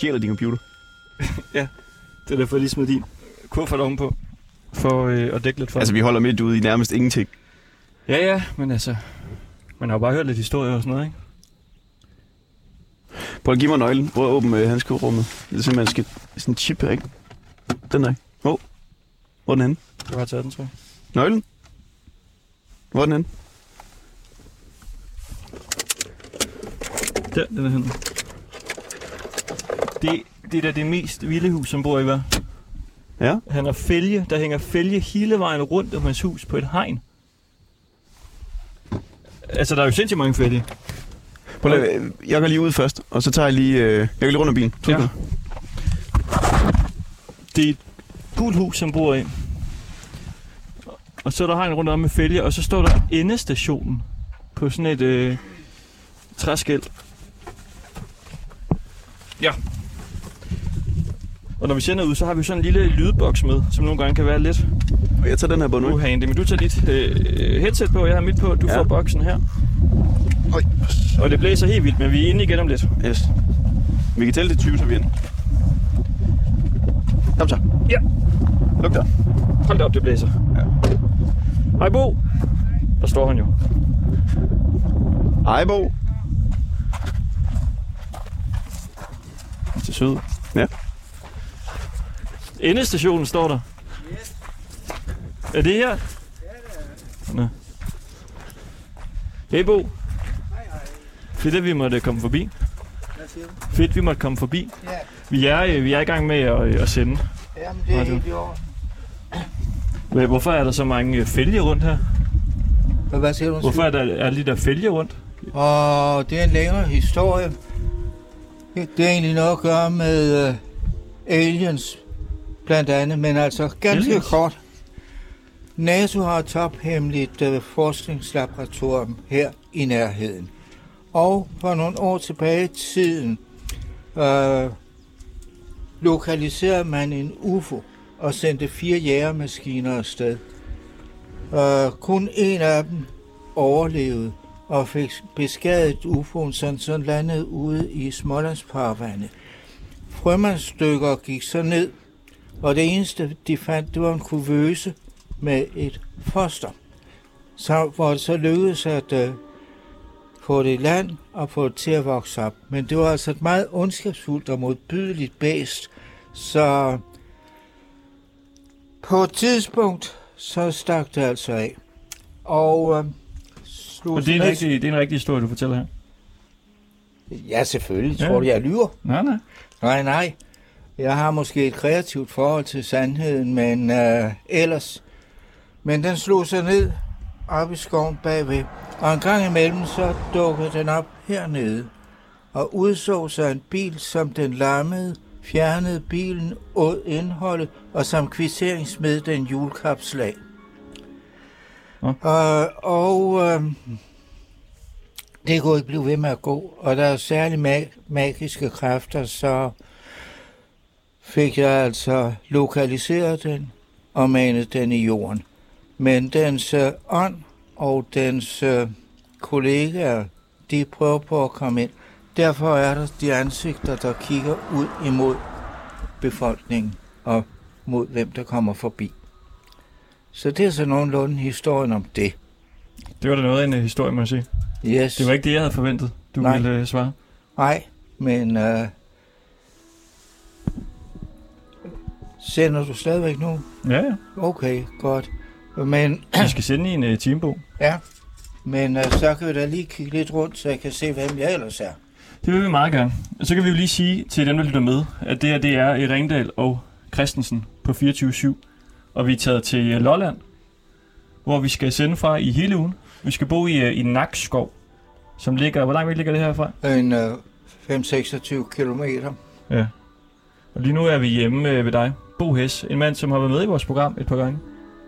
stjæler din computer. Det er derfor, jeg lige smed din kuffert ovenpå. For øh, at dække lidt for. Altså, vi holder midt ude i nærmest ingenting. Ja, ja, men altså... Man har jo bare hørt lidt historie og sådan noget, ikke? Prøv at give mig nøglen. Prøv at åbne øh, handskerummet. Det er simpelthen er sådan en chip her, ikke? Den der, ikke? Hvor? Hvor er den henne? Du har taget den, tror jeg. Nøglen? Hvor er den henne? Der, den er henne. Det, det er da det mest vilde hus, som bor i, hvad? Ja. Han har fælge. Der hænger fælge hele vejen rundt om hans hus på et hegn. Altså, der er jo sindssygt mange fælge. Prøv lade- jeg går lige ud først, og så tager jeg lige... Øh, jeg går lige rundt om bilen. Ja. Det er et gult hus, som bor i. Og så er der hegn rundt om med fælge, og så står der endestationen på sådan et øh, træskilt. Ja. Og når vi sender ud, så har vi sådan en lille lydboks med, som nogle gange kan være lidt Og jeg tager den her på nu. uhandig. Men du tager dit øh, headset på, jeg har mit på, du ja. Får boksen her. Øj. Og det blæser helt vildt, men vi er inde igen om lidt. Yes. Vi kan tælle til 20, så vi er inde. Kom så. Ja. Luk der. Hold da op, det blæser. Ja. Hej Bo. Der står han jo. Hej, Bo. Det er sød. Ja. Endestationen står der. Er det her? Nå. Hey Bo. Fedt, at vi måtte komme forbi. Fedt, vi måtte komme forbi. Ja. Vi er, øh, vi er i gang med at, øh, at sende. Jamen, det er helt i orden. Hvad- Hvorfor er der så mange øh, fælge rundt her? Hvad siger du? Hvorfor er der er lige der fælge rundt? Og det er en længere historie. Det er egentlig noget at gøre med uh, aliens, blandt andet, men altså ganske aliens. kort. NATO har et tophemmeligt uh, forskningslaboratorium her i nærheden. Og for nogle år tilbage i tiden uh, lokaliserede man en UFO og sendte fire jægermaskiner afsted. Uh, kun en af dem overlevede og fik beskadiget UFO'en, sådan så landede ude i Smålandsparvandet. Frømandsstykker gik så ned, og det eneste, de fandt, det var en kuvøse med et foster. Så, hvor det så lykkedes at uh, få det i land og få det til at vokse op. Men det var altså et meget ondskabsfuldt og modbydeligt bæst, så på et tidspunkt, så stak det altså af. Og øh, Og det er, en rigtig, det er en rigtig historie, du fortæller her. Ja, selvfølgelig. Ja. Tror du, jeg lyver? Nej, nej. Nej, nej. Jeg har måske et kreativt forhold til sandheden, men øh, ellers. Men den slog sig ned op i skoven bagved. Og en gang imellem, så dukkede den op hernede. Og udså sig en bil, som den lammede, fjernede bilen, åd indholdet, og som kvittering smed den julekapslag. Nå. Øh, og øh, det kunne ikke blive ved med at gå, og der er særlig mag- magiske kræfter, så fik jeg altså lokaliseret den og manet den i jorden. Men dens øh, ånd og dens øh, kollegaer, de prøver på at komme ind. Derfor er der de ansigter, der kigger ud imod befolkningen og mod hvem der kommer forbi. Så det er så nogenlunde historien om det. Det var da noget af en øh, historie, må jeg sige. Yes. Det var ikke det, jeg havde forventet, du Nej. ville øh, svare. Nej, men øh, sender du stadigvæk nu? Ja, ja. Okay, godt. Men, Vi skal sende en uh, timebog. ja, men øh, så kan vi da lige kigge lidt rundt, så jeg kan se, hvem jeg ellers er. Det vil vi meget gerne. Og så kan vi jo lige sige til dem, der lytter med, at det her det er i Ringdal og Christensen på 24-7. Og vi er taget til øh, Lolland, hvor vi skal sende fra i hele ugen. Vi skal bo i, øh, i Nakskov, som ligger... Hvor langt væk ligger det herfra? En øh, 5-26 kilometer. Ja. Og lige nu er vi hjemme øh, ved dig, Bo Hess, en mand, som har været med i vores program et par gange.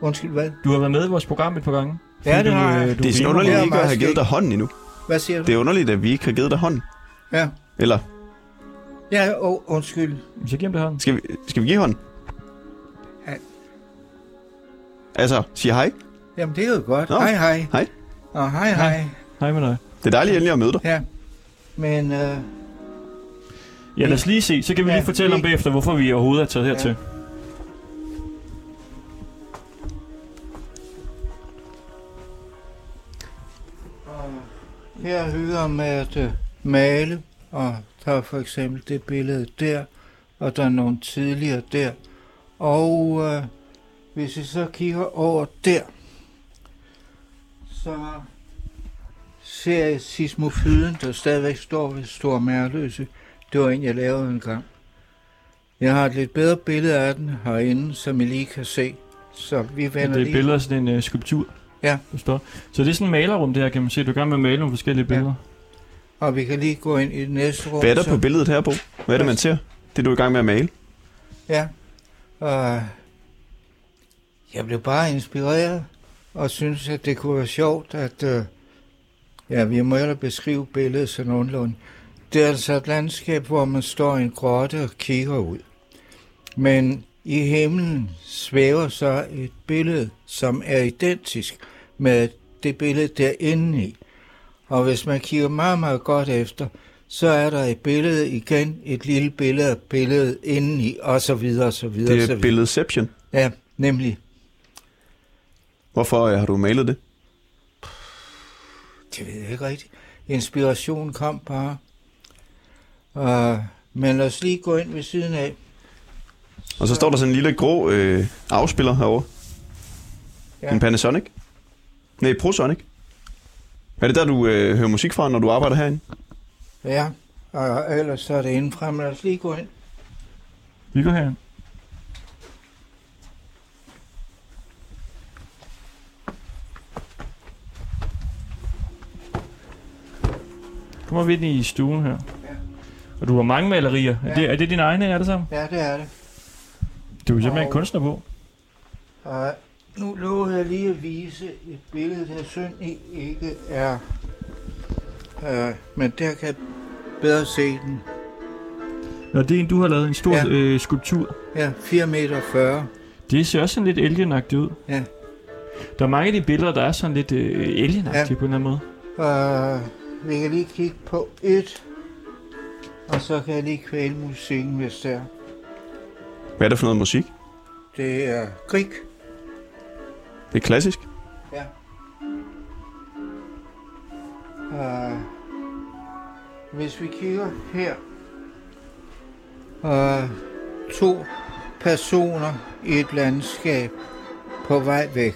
Undskyld, hvad? Du har været med i vores program et par gange. Ja, det har du, jeg. øh, du Det er sådan underligt, at ikke har skægt. givet dig hånden endnu. Hvad siger du? Det er underligt, at vi ikke har givet dig hånden. Ja, Eller, ja oh, undskyld. Så giv ham det hånden. skal vi, skal vi give hånden? Ja. Altså, sig hej. Jamen, det er jo godt. Nå. Hej, hej. Hej. Og hej, hej. Hej med dig. Det er dejligt endelig at møde dig. Ja, men øh, Ja, lad os lige se. Så kan vi Ja, lige fortælle om vi- bagefter, hvorfor vi overhovedet er taget hertil. Ja. Her hører med at øh, male, og der er for eksempel det billede der, og der er nogle tidligere der. Og øh, hvis vi så kigger over der, så ser jeg sismofyden, der stadigvæk står ved Stor Mærløse. Det var en, jeg lavede en gang. Jeg har et lidt bedre billede af den herinde, som I lige kan se. Så vi vender Det er lige... billeder af sådan en uh, skulptur. Ja. Der står. Så det er sådan en malerrum, det her, kan man se. Du er i gang med at male nogle forskellige Ja. billeder. Og vi kan lige gå ind i det næste rum. Hvad er der så- på billedet her, Bo? Hvad er det, man ser? Det er du er i gang med at male. Ja. Og jeg blev bare inspireret, og synes, at det kunne være sjovt, at... Øh, ja, vi må ellers beskrive billedet sådan nogenlunde. Det er altså et landskab, hvor man står i en grotte og kigger ud. Men i himlen svæver så et billede, som er identisk med det billede derinde i. Og hvis man kigger meget, meget godt efter, så er der et billede igen, et lille billede af billedet indeni, og så videre, og så videre, Det er billedception. Ja, nemlig. Hvorfor øh, har du malet det? Det ved jeg ikke rigtigt. Inspirationen kom bare. Uh, men lad os lige gå ind ved siden af. Og så står der sådan en lille grå øh, afspiller herovre. Ja. En Panasonic. Nej, ProSonic. Er det der, du øh, hører musik fra, når du arbejder herinde? Ja, og ellers så er det indenfra, men lad os lige gå ind. Vi går herind. Kommer vi ind i stuen her. Ja. Og du har mange malerier. Er, Ja. det, er det dine egne, er det sammen? Ja, det er det. Du er simpelthen Og- kunstner på. Og nu lover jeg lige at vise et billede, der synd i ikke er... Uh, men der kan jeg bedre se den. Nå, det er en, du har lavet. En stor Ja. øh, skulptur. Ja, 4 meter 40. Det ser også sådan lidt alienagtigt ud. Ja. Der er mange af de billeder, der er sådan lidt øh, alienagtige Ja. på en eller anden måde. Og vi kan lige kigge på et, og så kan jeg lige kvæle musikken, hvis det er. Hvad er det for noget musik? Det er Grieg. Det er klassisk. Ja. Uh, hvis vi kigger her, uh, to personer i et landskab på vej væk.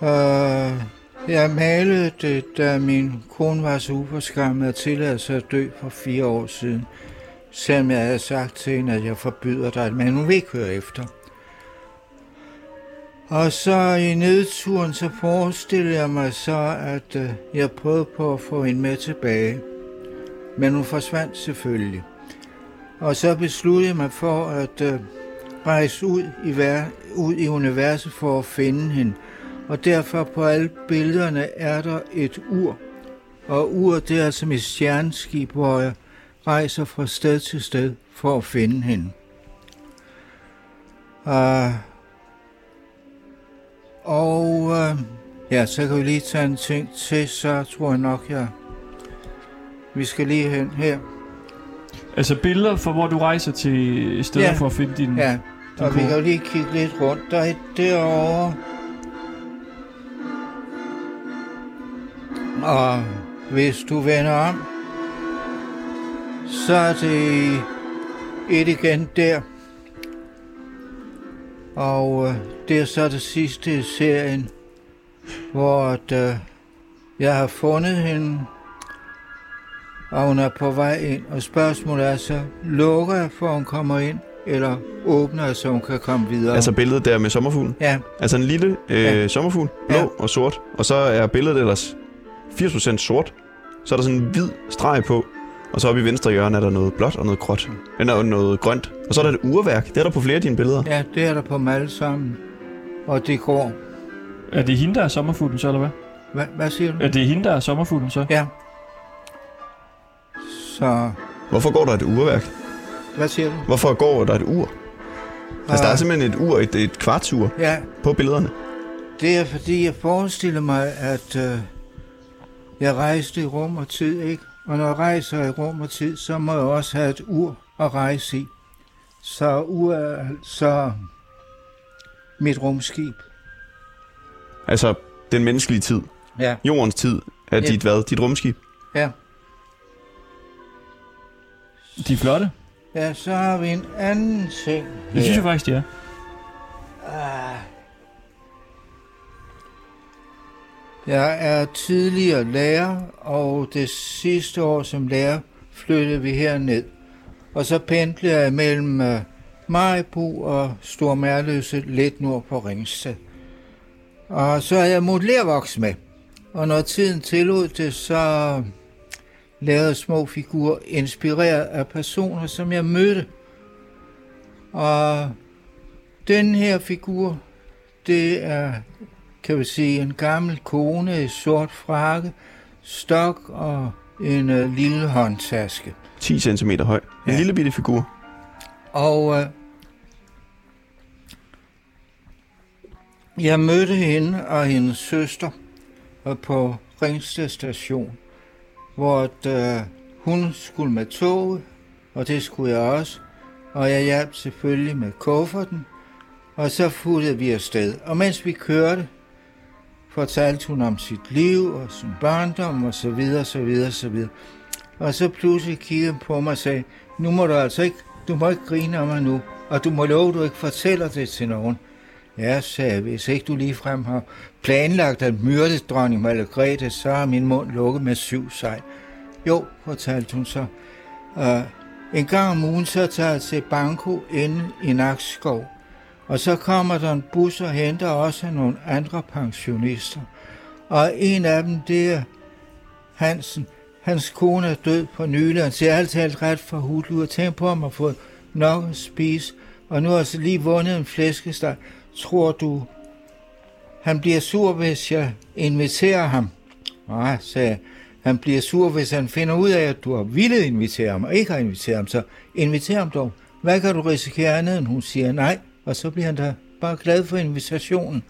Uh, jeg malede det, da min kone var så uforskammet at tillade sig at dø for fire år siden. Selvom jeg havde sagt til hende, at jeg forbyder dig, men hun vil ikke høre efter. Og så i nedturen, så forestillede jeg mig så, at øh, jeg prøvede på at få hende med tilbage. Men hun forsvandt selvfølgelig. Og så besluttede jeg mig for at øh, rejse ud i, ver- ud i universet for at finde hende. Og derfor på alle billederne er der et ur. Og ur, det er som et stjerneskib, hvor jeg rejser fra sted til sted for at finde hende. Uh, og øh, ja, så kan vi lige tage en ting til, så tror jeg nok, jeg... Vi skal lige hen her. Altså billeder for, hvor du rejser til steder Ja. for at finde din... Ja, din og vi kone. kan jo lige kigge lidt rundt. Der er et derovre. Og hvis du vender om, så er det et igen der. Og øh, det er så det sidste i serien, hvor at, øh, jeg har fundet hende, og hun er på vej ind. Og spørgsmålet er så, lukker jeg for, hun kommer ind, eller åbner så hun kan komme videre? Altså billedet der med sommerfuglen. ja, Altså en lille øh, Ja. sommerfugl, blå ja. og sort. Og så er billedet ellers 80% sort. Så er der sådan en hvid streg på. Og så oppe i venstre hjørne er der noget blåt og noget gråt. Eller noget grønt. Og så er der et urværk. Det er der på flere af dine billeder. ja, det er der på dem alle sammen. Og det går. Er det hende, der er sommerfuglen så, eller hvad? Hva, hvad siger du? Er det hende, der er sommerfuglen så? Ja. Så, Hvorfor går der et urværk? hvad siger du? Hvorfor går der et ur? Altså, der er Ah, simpelthen et ur, et, et kvartsur Ja, på billederne. det er fordi, jeg forestiller mig, at øh, jeg rejste i rum og tid, ikke? Og når jeg rejser i rum og tid, så må jeg også have et ur at rejse i. Så ur er så mit rumskib. Altså, den menneskelige tid. Ja, Jordens tid er Ja. dit hvad? Dit rumskib? ja. De er flotte. Ja, så har vi en anden ting. Det synes jeg faktisk, de er. Ah. Jeg er tidligere lærer, og det sidste år som lærer flyttede vi herned. Og så pendlede jeg mellem øh, Majbo og Stor Mærløse lidt nord på Ringsted. Og så er jeg modellervoks med. Og når tiden tillod det, så lavede små figurer inspireret af personer, som jeg mødte. Og den her figur, det er, kan vi sige, en gammel kone i sort frakke, stok og en uh, lille håndtaske. 10 cm høj. En Ja. lille bitte figur. Og øh, jeg mødte hende og hendes søster øh, på Ringsted station, hvor øh, hun skulle med toget, og det skulle jeg også. Og jeg hjalp selvfølgelig med kufferten, og så futtede vi afsted. Og mens vi kørte, fortalte hun om sit liv og sin barndom og så videre, så videre, så videre. Og så pludselig kiggede hun på mig og sagde, nu må du altså ikke, du må ikke grine af mig nu, og du må love, at du ikke fortæller det til nogen. Ja, sagde jeg, hvis ikke du ligefrem har planlagt at myrde dronning Margrethe, så har min mund lukket med syv sej. Jo, fortalte hun så. Uh, en gang om ugen, så tager jeg til Banko inde i Nakskov. Og så kommer der en bus og henter også nogle andre pensionister. Og en af dem, det er Hansen. Hans kone er død på nylig. Han ser altid alt ret for hudlu og tænk på, at man har fået nok at spise. Og nu har jeg så lige vundet en flæskesteg. Tror du, han bliver sur, hvis jeg inviterer ham? Nej, sagde jeg. Han bliver sur, hvis han finder ud af, at du har villet invitere ham, og ikke har inviteret ham. Så inviter ham dog. Hvad kan du risikere andet, end hun siger nej? Og så bliver han da bare glad for invitationen.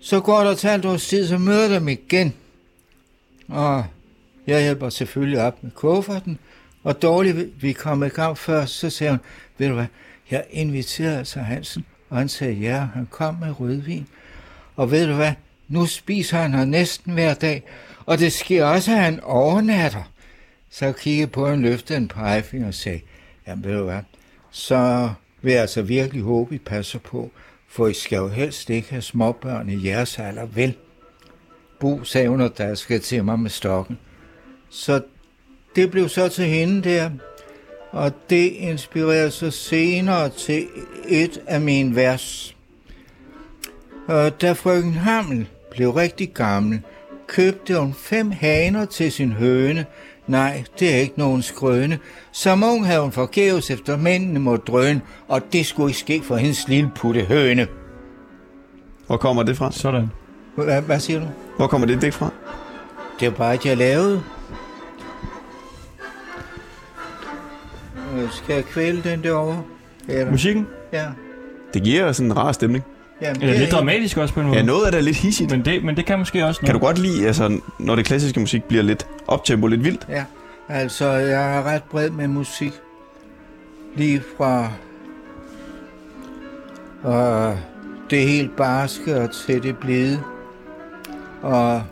Så går der et halvt års tid, så møder jeg dem igen. Og jeg hjælper selvfølgelig op med kufferten. Og dårligt vi kom i gang først, så sagde hun, ved du hvad, jeg inviterede altså Hansen. Og han sagde ja, han kom med rødvin. Og ved du hvad, nu spiser han her næsten hver dag. Og det sker også, at han overnatter. Så kiggede på en løfte en pegefinger og sagde, jamen ved du hvad, så vil jeg altså virkelig håbe, I passer på, for I skal jo helst ikke have småbørn i jeres alder, vel? Bu sagde hun, at der skal til mig med stokken. Så det blev så til hende der, og det inspirerede så senere til et af mine vers. Og da frøken Hammel blev rigtig gammel, købte hun fem haner til sin høne. Nej, det er ikke nogen skrøne. Som ung havde hun forgæves efter mændene må drøne, og det skulle ikke ske for hendes lille putte høne. Hvor kommer det fra? Sådan. Hvad, hvad siger du? Hvor kommer det digt fra? Det var bare, at jeg lavede. Øh, Skal jeg kvæle den derovre? Eller? Musikken? Ja. Det giver sådan en rar stemning. Jamen, Eller det er lidt dramatisk også på en måde. Ja, noget af det er lidt hissigt. men, det, men det kan måske også Kan du noget. godt lide, altså, når det klassiske musik bliver lidt optempo, lidt vildt? Ja, altså jeg er ret bred med musik. Lige fra og det helt barske og til det blide. Og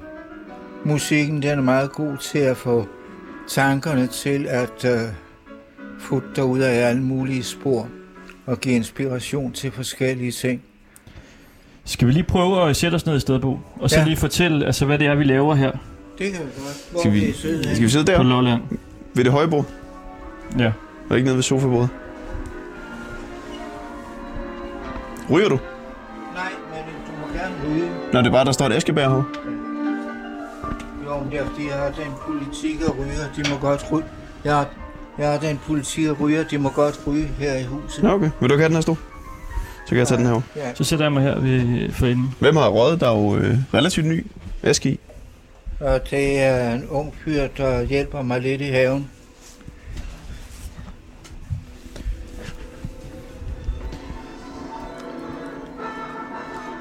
musikken den er meget god til at få tankerne til at uh, futte dig ud af alle mulige spor og give inspiration til forskellige ting. Skal vi lige prøve at sætte os ned i stedet, Bo? Og så Ja. lige fortælle, altså, hvad det er, vi laver her Det kan vi godt. Hvor Skal vi, søde skal vi sidde på der Lolland. ved det høje bord? Ja. Og ikke nede ved sofabordet? Ryger du? Nej, men du må gerne ryge. Når det er bare, der står et askebær her. Jo, men det er fordi, jeg har den politik at ryge, de må godt ryge. Jeg har, jeg har den politik at ryge, de må godt ryge her i huset. Okay. Vil du ikke have den her stol? Så kan jeg tage den her over. Så sætter jeg mig her ved for enden. Hvem har røget? Der er jo øh, relativt ny aske i. Og det er en ung fyr, der hjælper mig lidt i haven.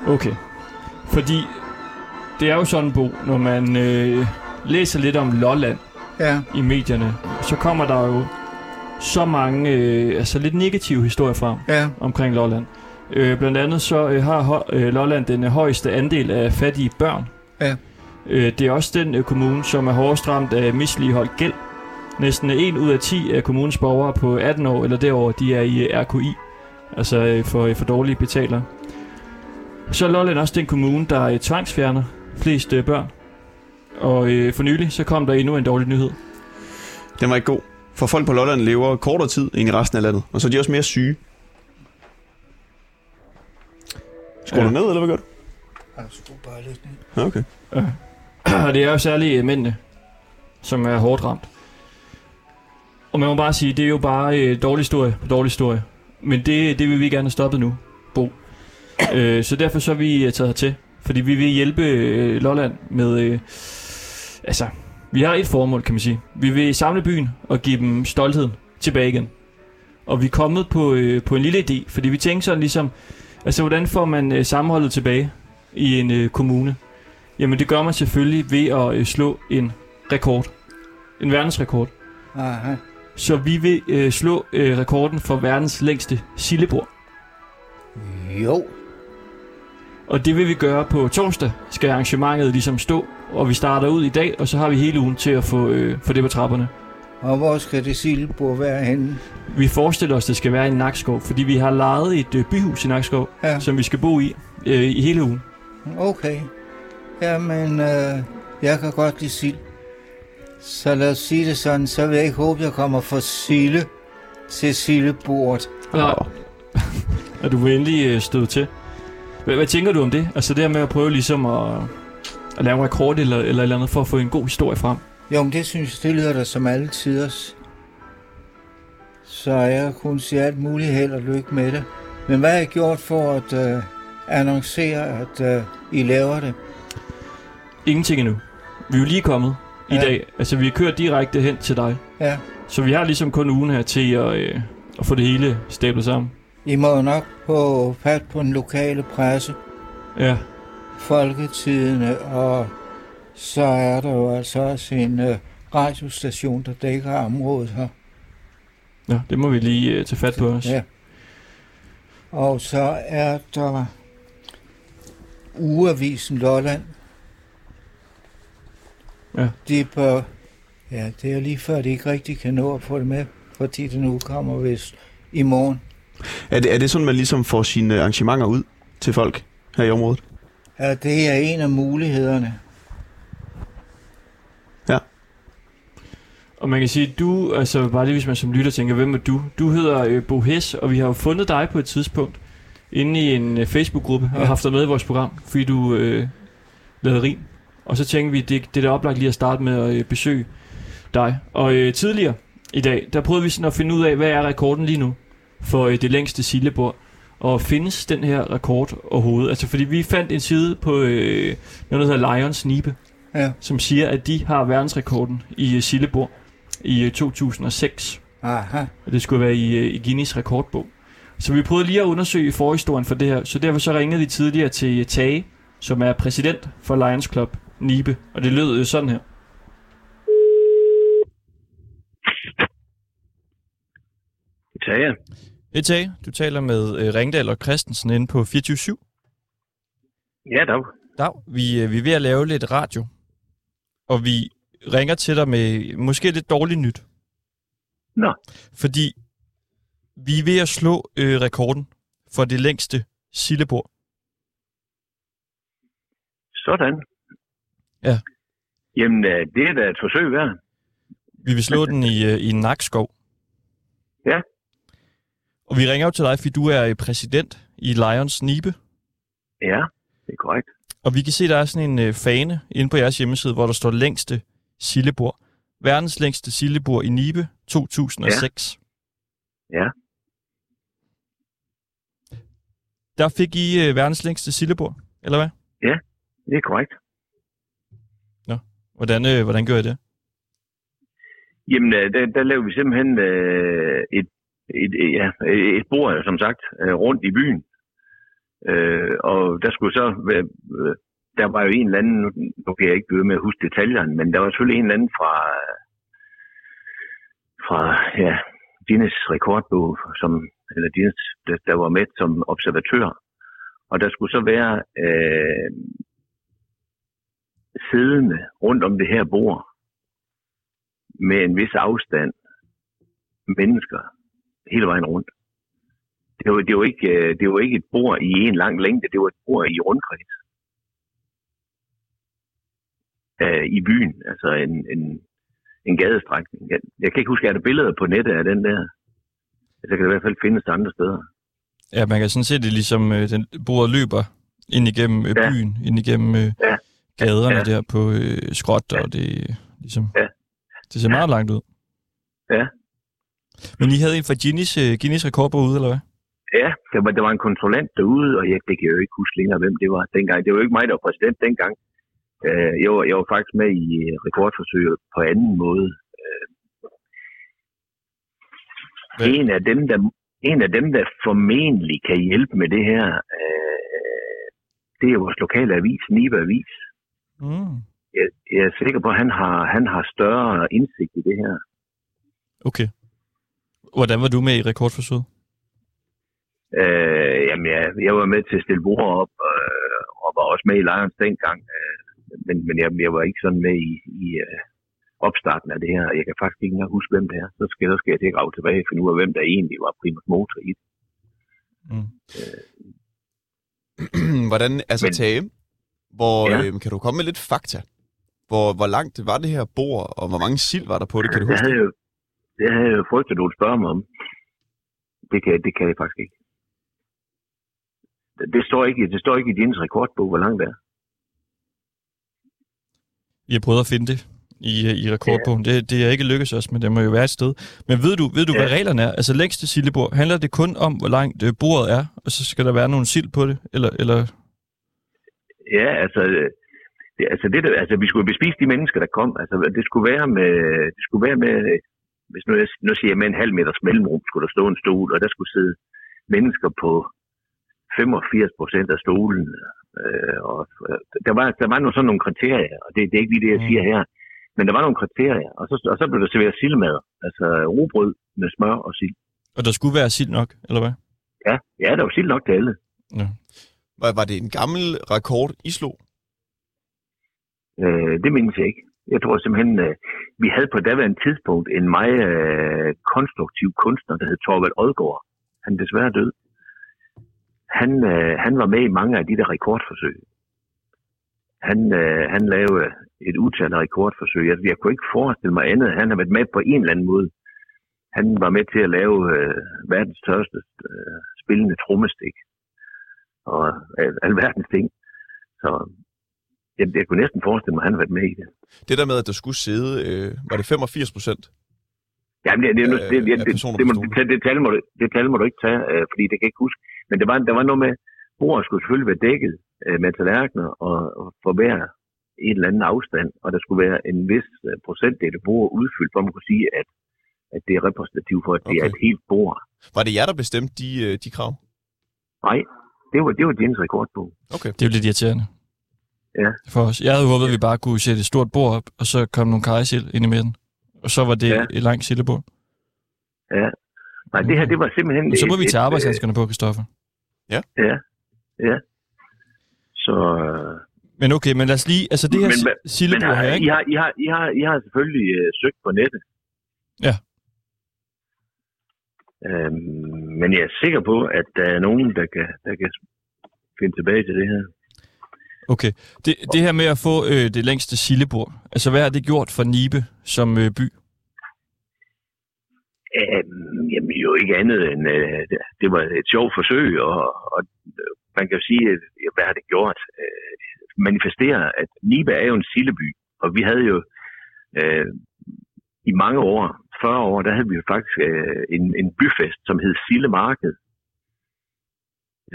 Okay. Fordi det er jo sådan, Bo, når man øh, læser lidt om Lolland, Ja, i medierne, så kommer der jo så mange øh, altså lidt negative historier frem ja, omkring Lolland. Øh, blandt andet så øh, har Ho- øh, Lolland den øh, højeste andel af fattige børn. Ja. Øh, det er også den øh, kommune, som er hårdest ramt af misligeholdt gæld. Næsten 1 ud af 10 af kommunens borgere på 18 år eller derover, de er i øh, RKI, altså øh, for, øh, for dårlige betalere. Så er Lolland også den kommune, der øh, tvangsfjerner flest øh, børn. Og øh, for nylig, så kom der endnu en dårlig nyhed. Den var ikke god. For folk på Lolland lever kortere tid end i resten af landet. Og så er de også mere syge. Skruer Ja. du ned, eller hvad gør du? jeg skulle bare lidt ned. Ja, okay. Og det er jo særligt mændene, som er hårdt ramt. Og man må bare sige, det er jo bare øh, dårlig historie på dårlig historie. Men det, det vil vi gerne have stoppet nu, Bo. Øh, så derfor så er vi øh, taget hertil. Fordi vi vil hjælpe øh, Lolland med... Øh, altså, vi har et formål, kan man sige. Vi vil samle byen og give dem stoltheden tilbage igen. Og vi er kommet på, øh, på en lille idé, fordi vi tænker sådan ligesom... Altså, hvordan får man øh, sammenholdet tilbage i en øh, kommune? Jamen det gør man selvfølgelig ved at øh, slå en rekord. En verdensrekord. Aha. Så vi vil øh, slå øh, rekorden for verdens længste sillebord. Jo, Og det vil vi gøre på torsdag, skal arrangementet ligesom stå. Og vi starter ud i dag, og så har vi hele ugen til at få, øh, få det på trapperne. Og hvor skal det sildebord være henne? Vi forestiller os, at det skal være i Nakskov, fordi vi har lejet et øh, byhus i Nakskov, Ja, som vi skal bo i øh, i hele ugen. okay. Jamen, øh, jeg kan godt lide sild. Så lad os sige det sådan, så vil jeg ikke håbe, jeg kommer for sille til sildebordet. Nej. Og du vil endelig øh, støde til. Hvad, hvad tænker du om det? Altså det her med at prøve ligesom at, at lave en rekord eller, eller et eller andet for at få en god historie frem. Jo, men det synes jeg, det lyder da som alle tiders. Så jeg kunne sige alt muligt held og lykke med det. Men hvad har jeg gjort for at øh, annoncere, at øh, I laver det? Ingenting endnu. Vi er jo lige kommet ja. i dag. Altså vi er kørt direkte hen til dig. Ja, Så vi har ligesom kun ugen her til at, øh, at få det hele stablet sammen. I må jo nok på fat på den lokale presse, Ja, Folketidene, og så er der jo altså også en øh, radiostation, der dækker området her. ja det må vi lige øh, tage fat på os. Ja. Og så er der Ugeavisen Lolland. Ja. De bør, ja, det er lige før, de ikke rigtig kan nå at få det med, fordi den udkommer vist i morgen. Er det, er det sådan, man ligesom får sine arrangementer ud til folk her i området? Ja, det er en af mulighederne. Og man kan sige, du, altså bare lige hvis man som lytter tænker, hvem er du? Du hedder øh, Bo Hes, og vi har jo fundet dig på et tidspunkt inde i en øh, Facebook-gruppe, og Ja. haft dig med i vores program, fordi du øh, lavede rim. Og så tænkte vi, det, det er da oplagt lige at starte med at øh, besøge dig. Og øh, tidligere i dag, der prøvede vi sådan at finde ud af, hvad er rekorden lige nu for øh, det længste sillebord. Og findes den her rekord overhovedet? Altså fordi vi fandt en side på øh, noget, der hedder Lions Nibe, Ja. som siger, at de har verdensrekorden i øh, sillebord i øh, 2006. Aha. Og det skulle være i, øh, i Guinness rekordbog. Så vi prøvede lige at undersøge forhistorien for det her. Så derfor så ringede vi tidligere til Tage, som er præsident for Lions Club Nibe. Og det lød øh, sådan her. Tage. Hej Tage, du taler med øh, Ringdal og Christensen inde på 24 Ja, dog. Dag, vi, øh, vi er ved at lave lidt radio. Og vi ringer til dig med måske lidt dårligt nyt. Nå. Fordi vi er ved at slå øh, rekorden for det længste sillebord. Sådan. Ja. Jamen, øh, det er da et forsøg værd. Vi vil slå den i, øh, i Nakskov. Ja. Og vi ringer jo til dig, fordi du er øh, præsident i Lions Nibe. Ja, det er korrekt. Og vi kan se, der er sådan en øh, fane inde på jeres hjemmeside, hvor der står længste sillebord. Verdens længste sillebord i Nibe 2006. Ja. Der fik I øh, verdens længste sillebord, eller hvad? Det er korrekt. Hvordan, øh, hvordan gør I det? Jamen, øh, der, der lavede vi simpelthen øh, et, et, et, ja, et bord, som sagt, øh, rundt i byen. Øh, og der skulle så være, øh, der var jo en eller anden, nu, nu kan jeg ikke blive med at huske detaljerne, men der var selvfølgelig en eller anden fra, fra ja, Dines rekordbog, som, eller Dines, der, der var med som observatør. Og der skulle så være øh, siddende rundt om det her bord med en vis afstand mennesker hele vejen rundt. Det var, det var, ikke, øh, det var ikke et bord i en lang længde, det var et bord i rundkreds. Øh, I byen, altså en, en, en gadestrækning. Jeg, jeg kan ikke huske, er der billeder på nettet af den der? Altså, kan det i hvert fald findes andre steder. Ja, man kan sådan se det ligesom, øh, den bordet løber ind igennem øh, Ja. byen, ind igennem øh, Ja. gaderne Ja. der på øh, skråt, og det ligesom... Ja. Det ser meget langt ud. Ja. Men I havde en fra Guinness, øh, Guinness rekordbog ude, eller hvad? Ja, der var, der var en kontrollant derude, og jeg, det kan jeg jo ikke huske længere, hvem det var dengang. Det var jo ikke mig, der var præsident dengang. Øh, jeg, var, jeg var faktisk med i rekordforsøget på anden måde. Øh, en, af dem, der, en af dem, der formentlig kan hjælpe med det her, øh, det er vores lokale avis, Nibe Avis. Mm. Jeg, jeg er sikker på, at han har, han har større indsigt i det her. Okay. Hvordan var du med i rekordforsøget? Øh, jamen, jeg, jeg var med til at stille bord op, øh, og var også med i Lions dengang. Øh, men men jeg, jeg var ikke sådan med i, i øh, opstarten af det her. Jeg kan faktisk ikke engang huske, hvem det er. Så skal, så skal jeg til at grave tilbage og finde ud af, hvem der egentlig var primus motor i det. Mm. Hvordan, altså Men- Tage, hvor, Ja. øh, kan du komme med lidt fakta? Hvor, hvor langt var det her bord, og hvor mange sild var der på det? Kan du det, huske havde det? jeg, jo- det havde jeg jo frygtet, du ville spørge mig om. Det kan, det kan jeg faktisk ikke. Det, det står ikke, det står ikke i din rekordbog, hvor langt det er. Vi har prøvet at finde det i, øh, i rekordbogen. Det, det er ikke lykkedes os, men det må jo være et sted. Men ved du, ved du Ja. hvad reglerne er? Altså længste sildebord, handler det kun om, hvor langt øh, bordet er, og så skal der være nogle sild på det? Eller, eller Ja, altså, øh, det, altså, det, der- altså, vi skulle bespise de mennesker, der kom. Altså, det skulle være med, det skulle være med hvis nu, jeg, nu siger jeg med en halv meters mellemrum, skulle der stå en stol, og der skulle sidde mennesker på 85 procent af stolen. Øh, og, der, var, der var nogle, sådan nogle kriterier, og det, det er ikke lige det, jeg Mm. siger her. Men der var nogle kriterier, og så, og så blev der serveret sildmad, altså robrød med smør og sild. og der skulle være sild nok, eller hvad? Ja, ja, der var sild nok til alle. Var, var det en gammel rekord, I slog? Øh, det mindes jeg ikke. Jeg tror simpelthen, øh, vi havde på daværende tidspunkt en meget øh, konstruktiv kunstner, der hed Torvald Odgaard. Han er desværre død. Han, øh, han var med i mange af de der rekordforsøg. Han, øh, han lavede et utal af rekordforsøg. Jeg, jeg kunne ikke forestille mig andet. Han har været med på en eller anden måde. Han var med til at lave øh, verdens største øh, spillende trommestik. Og øh, alverdens ting. Så jeg, jeg kunne næsten forestille mig, at han har været med i det. Det der med, at der skulle sidde, øh, var det 85 procent? Jamen, det, det, det, det, det, det, det, det, det, du- det tal må du ikke tage, øh, fordi det kan jeg ikke huske. Men der var, der var noget med, bordet skulle selvfølgelig være dækket øh, med tallerkener og, og for hver en eller anden afstand, og der skulle være en vis øh, procentdel af bordet udfyldt, for man kunne sige, at, at det er repræsentativt for, at det er Okay. et helt bord. Var det jer, der bestemte de, øh, de krav? Nej, det var, det var Jens rekordbog. Okay. Det er jo lidt irriterende. Ja. For os. Jeg havde håbet, at vi bare kunne sætte et stort bord op, og så kom nogle kajsild ind i midten. Og så var det Ja. et langt sildebord. Ja. Nej, det her, det var simpelthen... Men så må et- vi tage arbejdshandskerne på, Kristoffer. Øh, Ja, ja. Så... øh, Men okay, men lad os lige... Altså det her Men- si- Men her, I, ikke? har, I, har, I, har, I har selvfølgelig øh, søgt på nettet. Ja. Øhm, men jeg er sikker på, at der er nogen, der kan, der kan finde tilbage til det her. Okay. Det, det her med at få øh, det længste sildebord, altså hvad har det gjort for Nibe som øh, by? Øhm, jo ikke andet end, øh, det, var et sjovt forsøg, og, og øh, man kan jo sige, øh, at, hvad har det gjort? Øh, manifestere, at Nibe er jo en silleby, og vi havde jo øh, i mange år, 40 år, der havde vi jo faktisk øh, en, en byfest, som hed Sillemarked.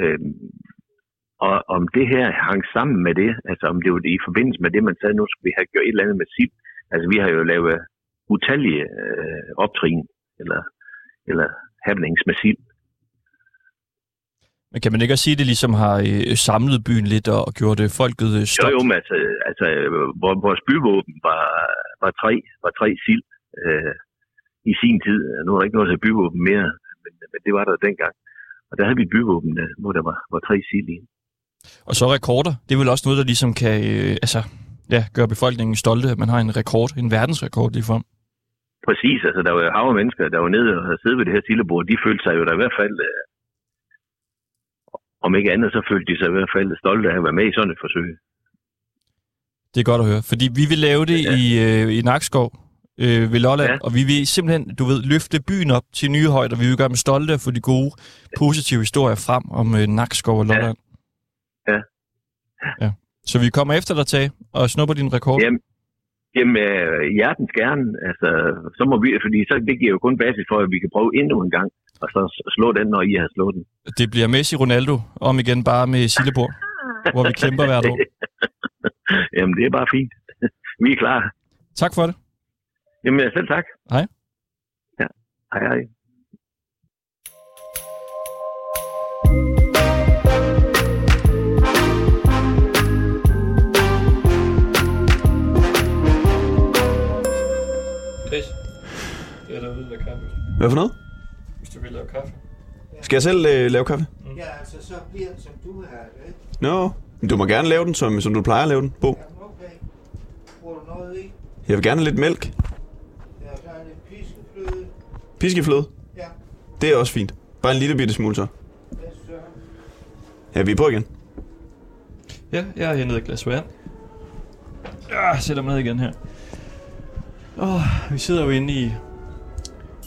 Øh, og om det her hang sammen med det, altså om det var i forbindelse med det, man sagde, nu skal vi have gjort et eller andet med sild. Altså vi har jo lavet utallige øh, optrin, eller, eller happenings med sild. Men kan man ikke også sige, at det ligesom har øh, samlet byen lidt og gjort øh, folket øh, Jo, stolt? jo, men altså, altså vor- vores byvåben var, var tre, var tre sild. Øh, i sin tid. Nu er der ikke noget til byvåben mere, men, men det var der dengang. Og der havde vi byvåben, øh, hvor der var, var tre sild i. Og så rekorder. Det er vel også noget, der ligesom kan øh, altså, ja, gøre befolkningen stolte, at man har en rekord, en verdensrekord lige for. Præcis, altså der var jo hav mennesker, der var nede og havde siddet ved det her sildebord. De følte sig jo da i hvert fald, øh, om ikke andet, så følte de sig i hvert fald stolte af at være med i sådan et forsøg. Det er godt at høre, fordi vi vil lave det Ja. i, øh, i Nakskov øh, ved Lolland, Ja. og vi vil simpelthen, du ved, løfte byen op til nye højder. Vi vil gøre dem stolte og få de gode, positive historier frem om øh, Nakskov og Lolland. Ja. ja. Så vi kommer efter dig, Tage, og snupper din rekord. Jamen, jamen øh, hjertens gerne. Altså, så må vi, fordi så, det giver jo kun basis for, at vi kan prøve endnu en gang, og så slå den, når I har slået den. Det bliver Messi Ronaldo, om igen bare med Sillebord, hvor vi kæmper hvert år. Jamen, det er bare fint. vi er klar. Tak for det. Jamen, selv tak. Hej. Ja, hej hej. Hvad for noget? hvis du vil lave kaffe. Skal jeg selv øh, lave kaffe? Ja, altså, så bliver det, som du have det, ikke? Nå, no. du må gerne lave den, som, som du plejer at lave den, Bo. Ja, okay. Bruger du noget i? Jeg vil gerne have lidt mælk. Ja, der er lidt piskefløde. Piskefløde. Ja, Det er også fint. Bare en lille bitte smule så. er. Ja, vi er på igen. Ja, jeg har hentet et glas vand. Jeg sætter mig ned igen her. Åh, vi sidder jo inde i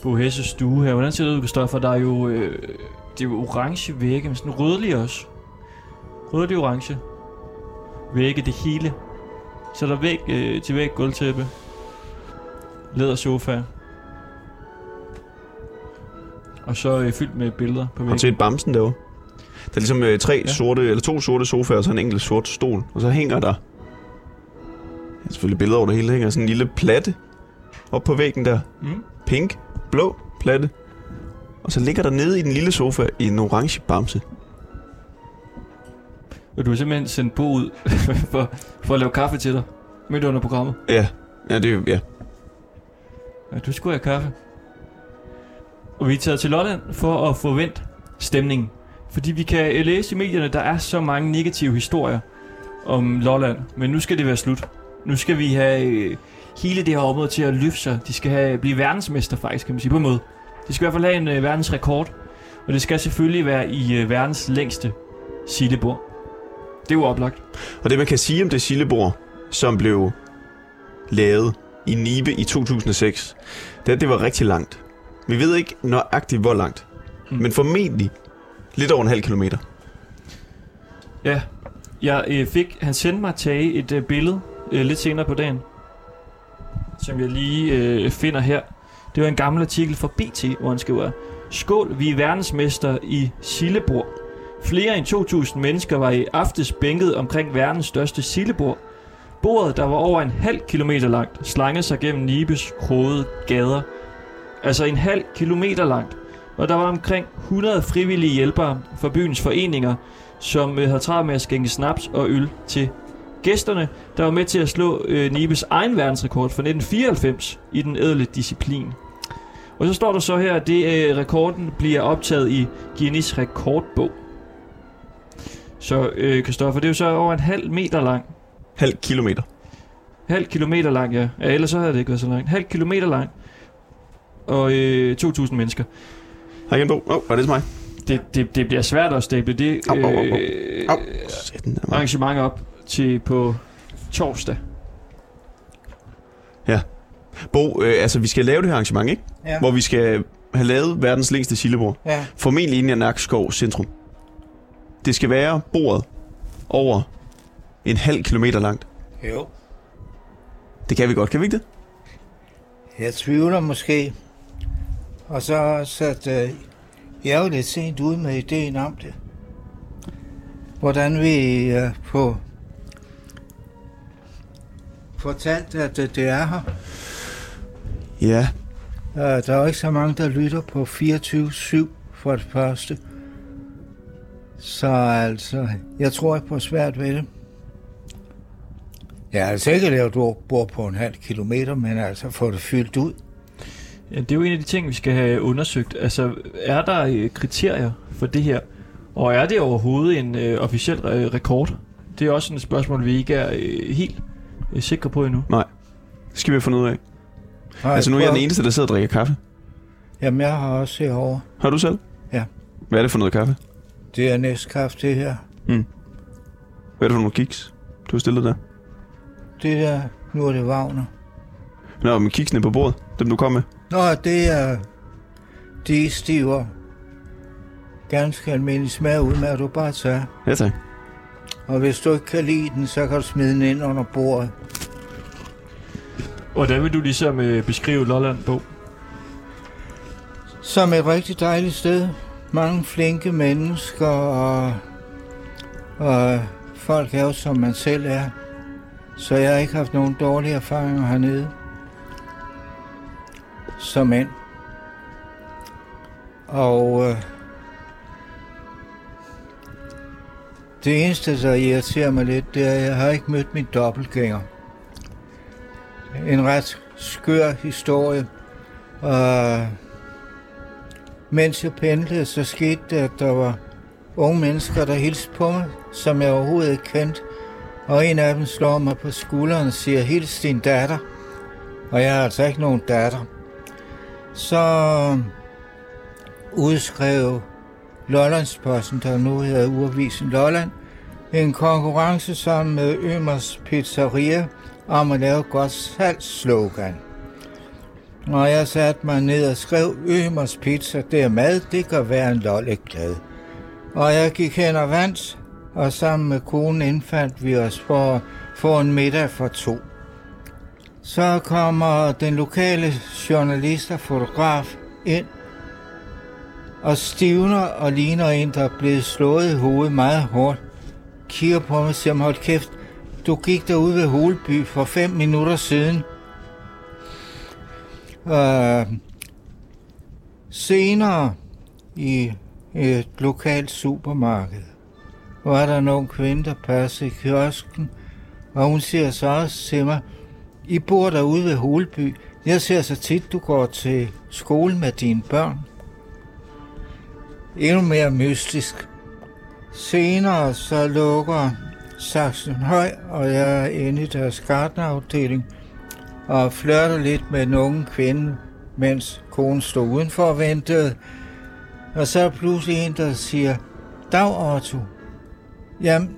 Bo Hesses stue her. Hvordan ser det ud, Christoffer? Der er jo, øh, det er jo orange vægge, men sådan rødlige også. Rødlig orange. Vægge det hele. Så er der væg øh, til væg gulvtæppe. Lædersofa. Og så øh, fyldt med billeder på Har du væggen. set bamsen derovre? Der er ligesom øh, tre Ja. sorte, eller to sorte sofaer, og så en enkelt sort stol. Og så hænger der... Ja, selvfølgelig billeder over det hele. Hænger sådan en lille platte op på væggen der. Mm. Pink, blå platte. Og så ligger der nede i den lille sofa en orange bamse. Og du har simpelthen sendt Bo ud for, for at lave kaffe til dig midt under programmet. Ja, ja det er ja. Ja, du skulle have kaffe. Og vi er taget til Lolland for at få vendt stemningen. Fordi vi kan læse i medierne, der er så mange negative historier om Lolland. Men nu skal det være slut. Nu skal vi have øh, hele det her område til at løfte sig. De skal have, blive verdensmester faktisk, kan man sige på en måde. De skal i hvert fald have en øh, verdensrekord. Og det skal selvfølgelig være i øh, verdens længste sildebord. Det er jo oplagt. Og det man kan sige om det sildebord, som blev lavet i Nibe i 2006, det er, at det var rigtig langt. Vi ved ikke nøjagtigt hvor langt, Mm. mm. men formentlig lidt over en halv kilometer. Ja, jeg øh, fik, han sendte mig at tage et øh, billede øh, lidt senere på dagen, som jeg lige øh, finder her. Det var en gammel artikel fra BT, hvor han skriver, Skål, vi er verdensmester i sillebord. Flere end 2.000 mennesker var i aftes bænket omkring verdens største sillebord. Bordet, der var over en halv kilometer langt, slangede sig gennem Nibes krogede gader. Altså en halv kilometer langt. Og der var omkring 100 frivillige hjælpere fra byens foreninger, som øh, havde travlt med at skænke snaps og øl til gæsterne, der var med til at slå øh, Nibes egen verdensrekord fra 1994 i den ædle disciplin. Og så står der så her, at det, øh, rekorden bliver optaget i Guinness rekordbog. Så, øh, Christoffer, det er jo så over en halv meter lang. Halv kilometer. Halv kilometer lang, ja. ja ellers så havde det ikke været så langt. Halv kilometer lang. Og øh, 2.000 mennesker. Hej igen, Bo. Åh, oh, var det til mig? Det, det, det bliver svært at stable det Au, au, au, au. øh, Au. Sætten arrangement op til på torsdag. Bo, øh, altså vi skal lave det her arrangement, ikke? Ja. Hvor vi skal have lavet verdens længste sildebord. Ja, Formentlig inde i Nakskov centrum. Det skal være bordet over en halv kilometer langt. jo. Det kan vi godt, kan vi ikke det? Jeg tvivler måske. Og så også, at øh, jeg er jo lidt sent ude med ideen om det. Hvordan vi øh, få fortalt, at øh, det er her. Ja, Øh, der er jo ikke så mange, der lytter på 24-7 for det første. Så altså, jeg tror ikke på svært ved det. Jeg har altså ikke lavet bord på en halv kilometer, men altså få det fyldt ud. Ja, det er jo en af de ting, vi skal have undersøgt. Altså, er der øh, kriterier for det her? Og er det overhovedet en øh, officiel øh, rekord? Det er også et spørgsmål, vi ikke er øh, helt øh, sikre på endnu. Det skal vi have fundet ud af. Har Altså, nu er jeg den eneste, der sidder og drikker kaffe. Jamen, jeg har også herovre. Har du selv? Ja. Hvad er det for noget kaffe? Det er næstkaffe, det her. Hvad er det for nogle kiks, du har stillet der? Det der, nu er det Wagner. Nå, med kiksene på bordet. Dem, du kom med. Nå, det er... De stiver. Ganske almindelig smag ud med, at du bare tager. Ja, tak. Og hvis du ikke kan lide den, så kan du smide den ind under bordet. Hvordan vil du ligesom øh, beskrive Lolland på? Som et rigtig dejligt sted. Mange flinke mennesker, og, og folk er jo som man selv er. Så jeg har ikke haft nogen dårlige erfaringer hernede. Som mænd. Og øh, det eneste, der irriterer mig lidt, det er, at jeg har ikke mødt min dobbeltgænger. En ret skør historie. Og mens jeg pendlede, så skete det, at der var unge mennesker, der hilste på mig, som jeg overhovedet ikke kendte. Og en af dem slår mig på skulderen og siger, hils din datter. Og jeg har altså ikke nogen datter. Så udskrev Lollandsposten, der nu hedder Urvisen Lolland, en konkurrence sammen med Ømers Pizzeria om at lave et godt salgsslogan. Og jeg satte mig ned og skrev, Ømers Pizza, det er mad, det kan være en lolle glad. Og jeg gik hen og vandt, og sammen med konen indfandt vi os for at få en middag for to. Så kommer den lokale journalist og fotograf ind og stivner og ligner en, der er blevet slået i hovedet meget hårdt. Kigger på mig og siger, hold kæft, du gik derude ved Holeby for fem minutter siden. Øh, senere i et lokalt supermarked var der nogle kvinde, der passede i kiosken, og hun siger så også til mig, I bor derude ved Holeby. Jeg ser så tit, du går til skole med dine børn. Endnu mere mystisk. Senere så lukker Saxen Høj, og jeg er inde i deres gartnerafdeling og flørter lidt med en unge kvinde, mens konen stod udenfor og ventede. Og så er pludselig en, der siger, Dag Otto. Jamen,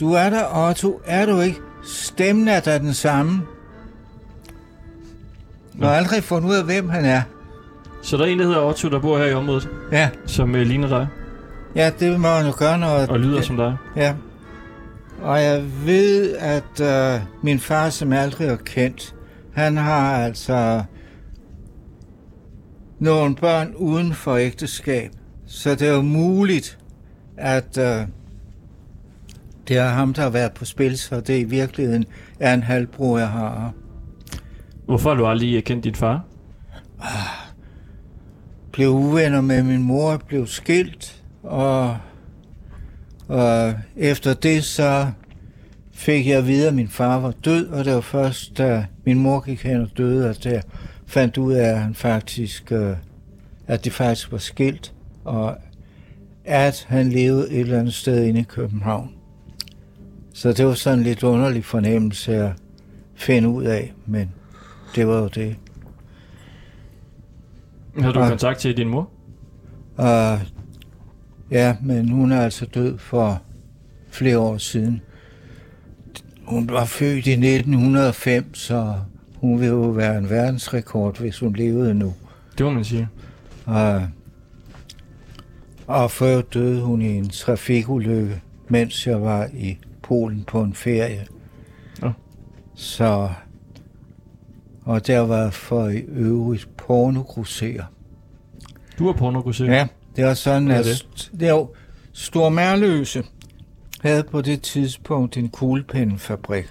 du er der, Otto. Er du ikke? Stemmen er da den samme. Jeg har aldrig fundet ud af, hvem han er. Så der er en, der hedder Otto, der bor her i området, Ja, som øh, ligner dig ja det må han jo gøre, når... og lyder som dig. Ja. Og jeg ved, at øh, min far, som jeg aldrig har kendt, han har altså nogle børn uden for ægteskab. Så det er jo muligt, at øh, det er ham, der har været på spil, så det i virkeligheden er en halvbror, jeg har. Hvorfor har du aldrig kendt din far? Blev uvenner med min mor, blev skilt, og, og efter det så fik jeg at vide, at min far var død, og det var først, da min mor gik hen og døde, at jeg fandt ud af, at han faktisk, øh, at det faktisk var skilt, og at han levede et eller andet sted inde i København. Så det var sådan en lidt underlig fornemmelse at finde ud af, men det var jo det. Har du Nej. kontakt til din mor? Og ja, men hun er altså død for flere år siden. Hun var født i 1905, så hun vil jo være en verdensrekord, hvis hun levede nu. Det må man sige. Og, og før døde hun i en trafikulykke, mens jeg var i Polen på en ferie. Nå. Så, og der var for i øvrigt pornogrosser. Du har pornogrosser. Ja, det var sådan, Hvad er at det? st- det var Stor Mærløse havde på det tidspunkt en kuglepennefabrik.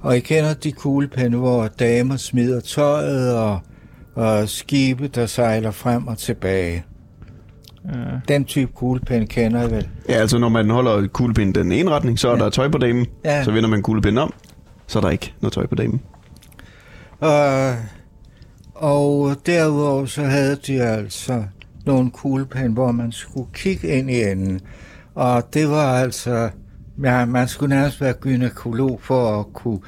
Og I kender de kuglepenne, hvor damer smider tøjet og, og skibe, der sejler frem og tilbage. Ja. Den type kuglepenne kender I vel? Ja, altså når man holder kuglepinden den ene retning, så er Ja. der tøj på damen. Ja. Så vender man kuglepinden om, så er der ikke noget tøj på damen. Og, Og derudover så havde de altså nogle kuglepen, hvor man skulle kigge ind i enden. Og det var altså, ja, man skulle nærmest være gynekolog for at kunne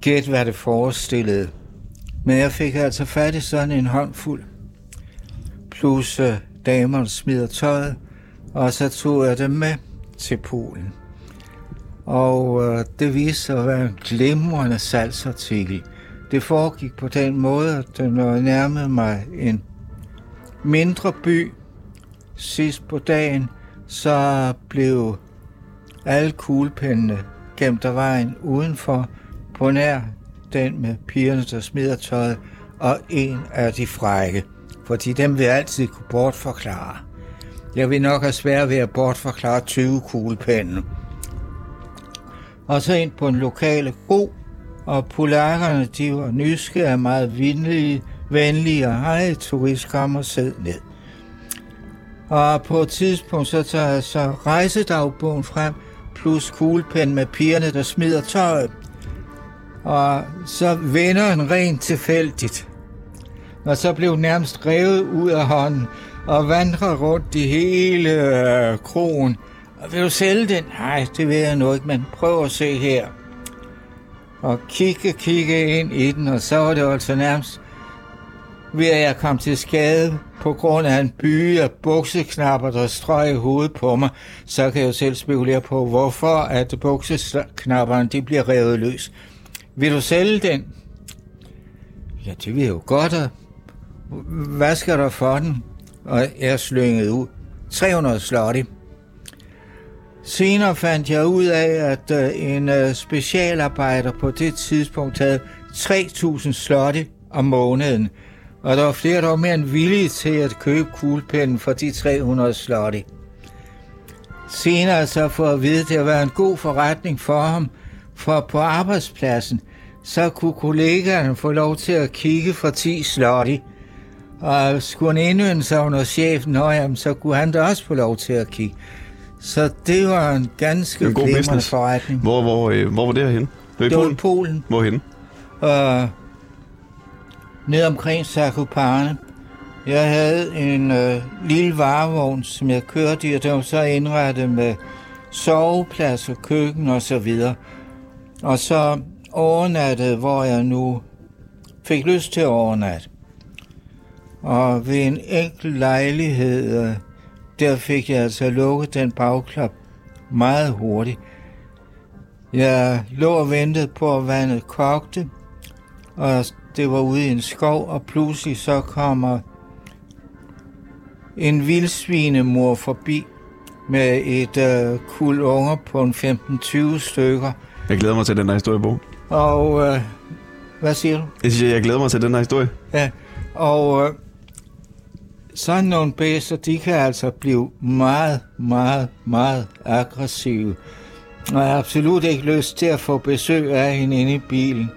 gætte, hvad det forestillede. Men jeg fik altså fat i sådan en håndfuld, plus uh, damerne smider tøjet, og så tog jeg dem med til Polen. Og uh, det viste sig at være en glimrende salgsartikel. Det foregik på den måde, at når jeg øh, nærmede mig en mindre by sidst på dagen, så blev alle kuglepændene gemt af vejen udenfor, på nær den med pigerne, der smider tøjet, og en af de frække, fordi dem vil jeg altid kunne bortforklare. Jeg vil nok have svært ved at bortforklare 20 kuglepinde. Og så ind på en lokale god, og polakkerne, de var nysgerrige, meget venlige, venlige og hej, turist, kom og sid ned. Og på et tidspunkt, så tager jeg så rejsedagbogen frem, plus kuglepen med pigerne, der smider tøjet. Og så vender en rent tilfældigt. Og så blev den nærmest revet ud af hånden og vandrer rundt i hele øh, krogen. Og vil du sælge den? Nej, det vil jeg nu ikke, men prøv at se her. Og kigge, kigge ind i den, og så var det altså nærmest ved at jeg kom til skade på grund af en by af bukseknapper, der strøg i hovedet på mig, så kan jeg jo selv spekulere på, hvorfor at bukseknapperne de bliver revet løs. Vil du sælge den? Ja, det vil jeg jo godt. Og hvad skal der for den? Og jeg slyngede ud. 300 slotti. Senere fandt jeg ud af, at øh, en øh, specialarbejder på det tidspunkt havde 3.000 slotte om måneden. Og der var flere, der var mere end villige til at købe kuglepinden for de 300 slotti. Senere så for at vide, at det var en god forretning for ham, for på arbejdspladsen, så kunne kollegaerne få lov til at kigge for 10 slotti. Og skulle han indønde sig under chefen, nå, jamen, så kunne han da også få lov til at kigge. Så det var en ganske En god glimrende business. forretning. Hvor, hvor, øh, hvor var det var i Det var i Polen? Polen. Hvorhenne? og ned omkring Zakopane. Jeg havde en øh, lille varevogn, som jeg kørte i, og den var så indrettet med soveplads og køkken og så videre. Og så overnattede, hvor jeg nu fik lyst til at overnatte. Og ved en enkelt lejlighed, øh, der fik jeg altså lukket den bagklap meget hurtigt. Jeg lå og ventede på, at vandet kogte, og det var ude i en skov, og pludselig så kommer en vildsvinemor forbi med et øh, kul unger på en 15-20 stykker. Jeg glæder mig til den her historie, Bo. Og øh, hvad siger du? Jeg siger, jeg glæder mig til den her historie. Ja, og øh, sådan nogle bæster, de kan altså blive meget, meget, meget aggressive. Og jeg har absolut ikke lyst til at få besøg af hende inde i bilen.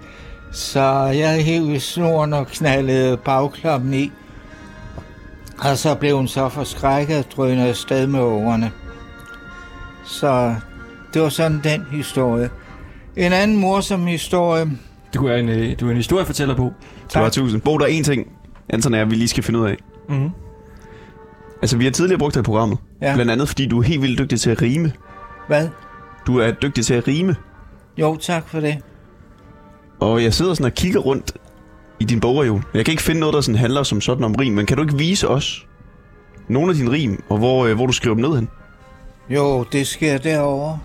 Så jeg hævde i snoren og knaldede bagklappen i. Og så blev hun så forskrækket og drønede afsted med ungerne. Så det var sådan den historie. En anden morsom historie. Du er en, øh, du er en historiefortæller på. Så var tusind. Bo, der er en ting, Anton er, vi lige skal finde ud af. Mm-hmm. Altså, vi har tidligere brugt det i programmet. Ja. Blandt andet, fordi du er helt vildt dygtig til at rime. Hvad? Du er dygtig til at rime. Jo, tak for det. Og jeg sidder sådan og kigger rundt i din bogreol. Jeg kan ikke finde noget, der sådan handler som sådan om rim, men kan du ikke vise os nogle af dine rim, og hvor, øh, hvor du skriver dem ned hen? Jo, det sker derovre.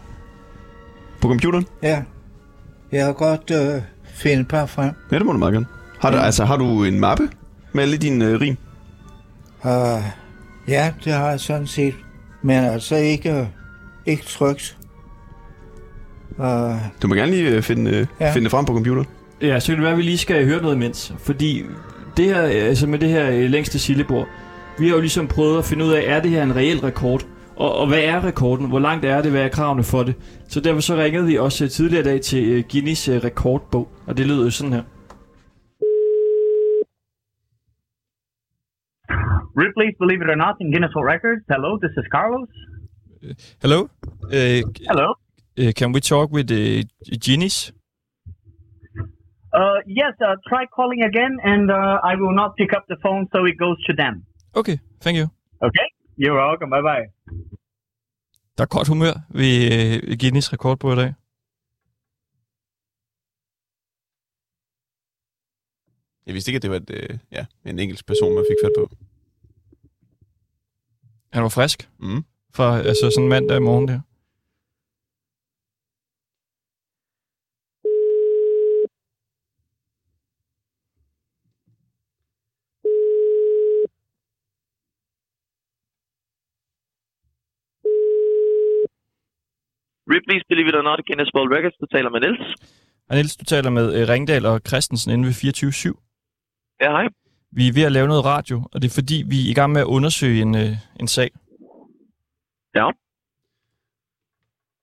På computeren? Ja. Jeg har godt øh, finde et par frem. Ja, det må du meget gerne. Har du, Ja. altså, har du en mappe med alle dine øh, rim? Uh, ja, det har jeg sådan set. Men altså ikke, øh, ikke trygt. Uh, Du må gerne lige øh, finde, øh, Ja. finde det frem på computeren. Ja, så kan det være, at vi lige skal høre noget imens. Fordi det her, altså med det her øh, længste sillebord, vi har jo ligesom prøvet at finde ud af, er det her en reel rekord? Og, og hvad er rekorden? Hvor langt er det? Hvad er kravene for det? Så derfor så ringede vi også øh, tidligere i dag til øh, Guinness øh, rekordbog. Og det lyder jo sådan her. Ripley's Believe It or Not in Guinness World Records. Hello, this is Carlos. Hello. Uh, Hello. Uh, can we talk with uh, Genies? Uh, yes, uh, try calling again, and uh, I will not pick up the phone, so it goes to them. Okay, thank you. Okay? You're welcome. Bye bye. Der er godt humør ved øh, Guinness rekord på i dag. Jeg vidste ikke, at det var et, øh, ja, en engelsk person, man fik fat på. Han var frisk. Mm. For altså sådan en mandag morgen der. Ripley's Believe It or Not Guinness World Records. Du taler med Niels. Og Niels, du taler med øh, Ringdal og Christensen inde ved 24-7. Ja, hej. Vi er ved at lave noget radio, og det er fordi, vi er i gang med at undersøge en, øh, en sag. Ja.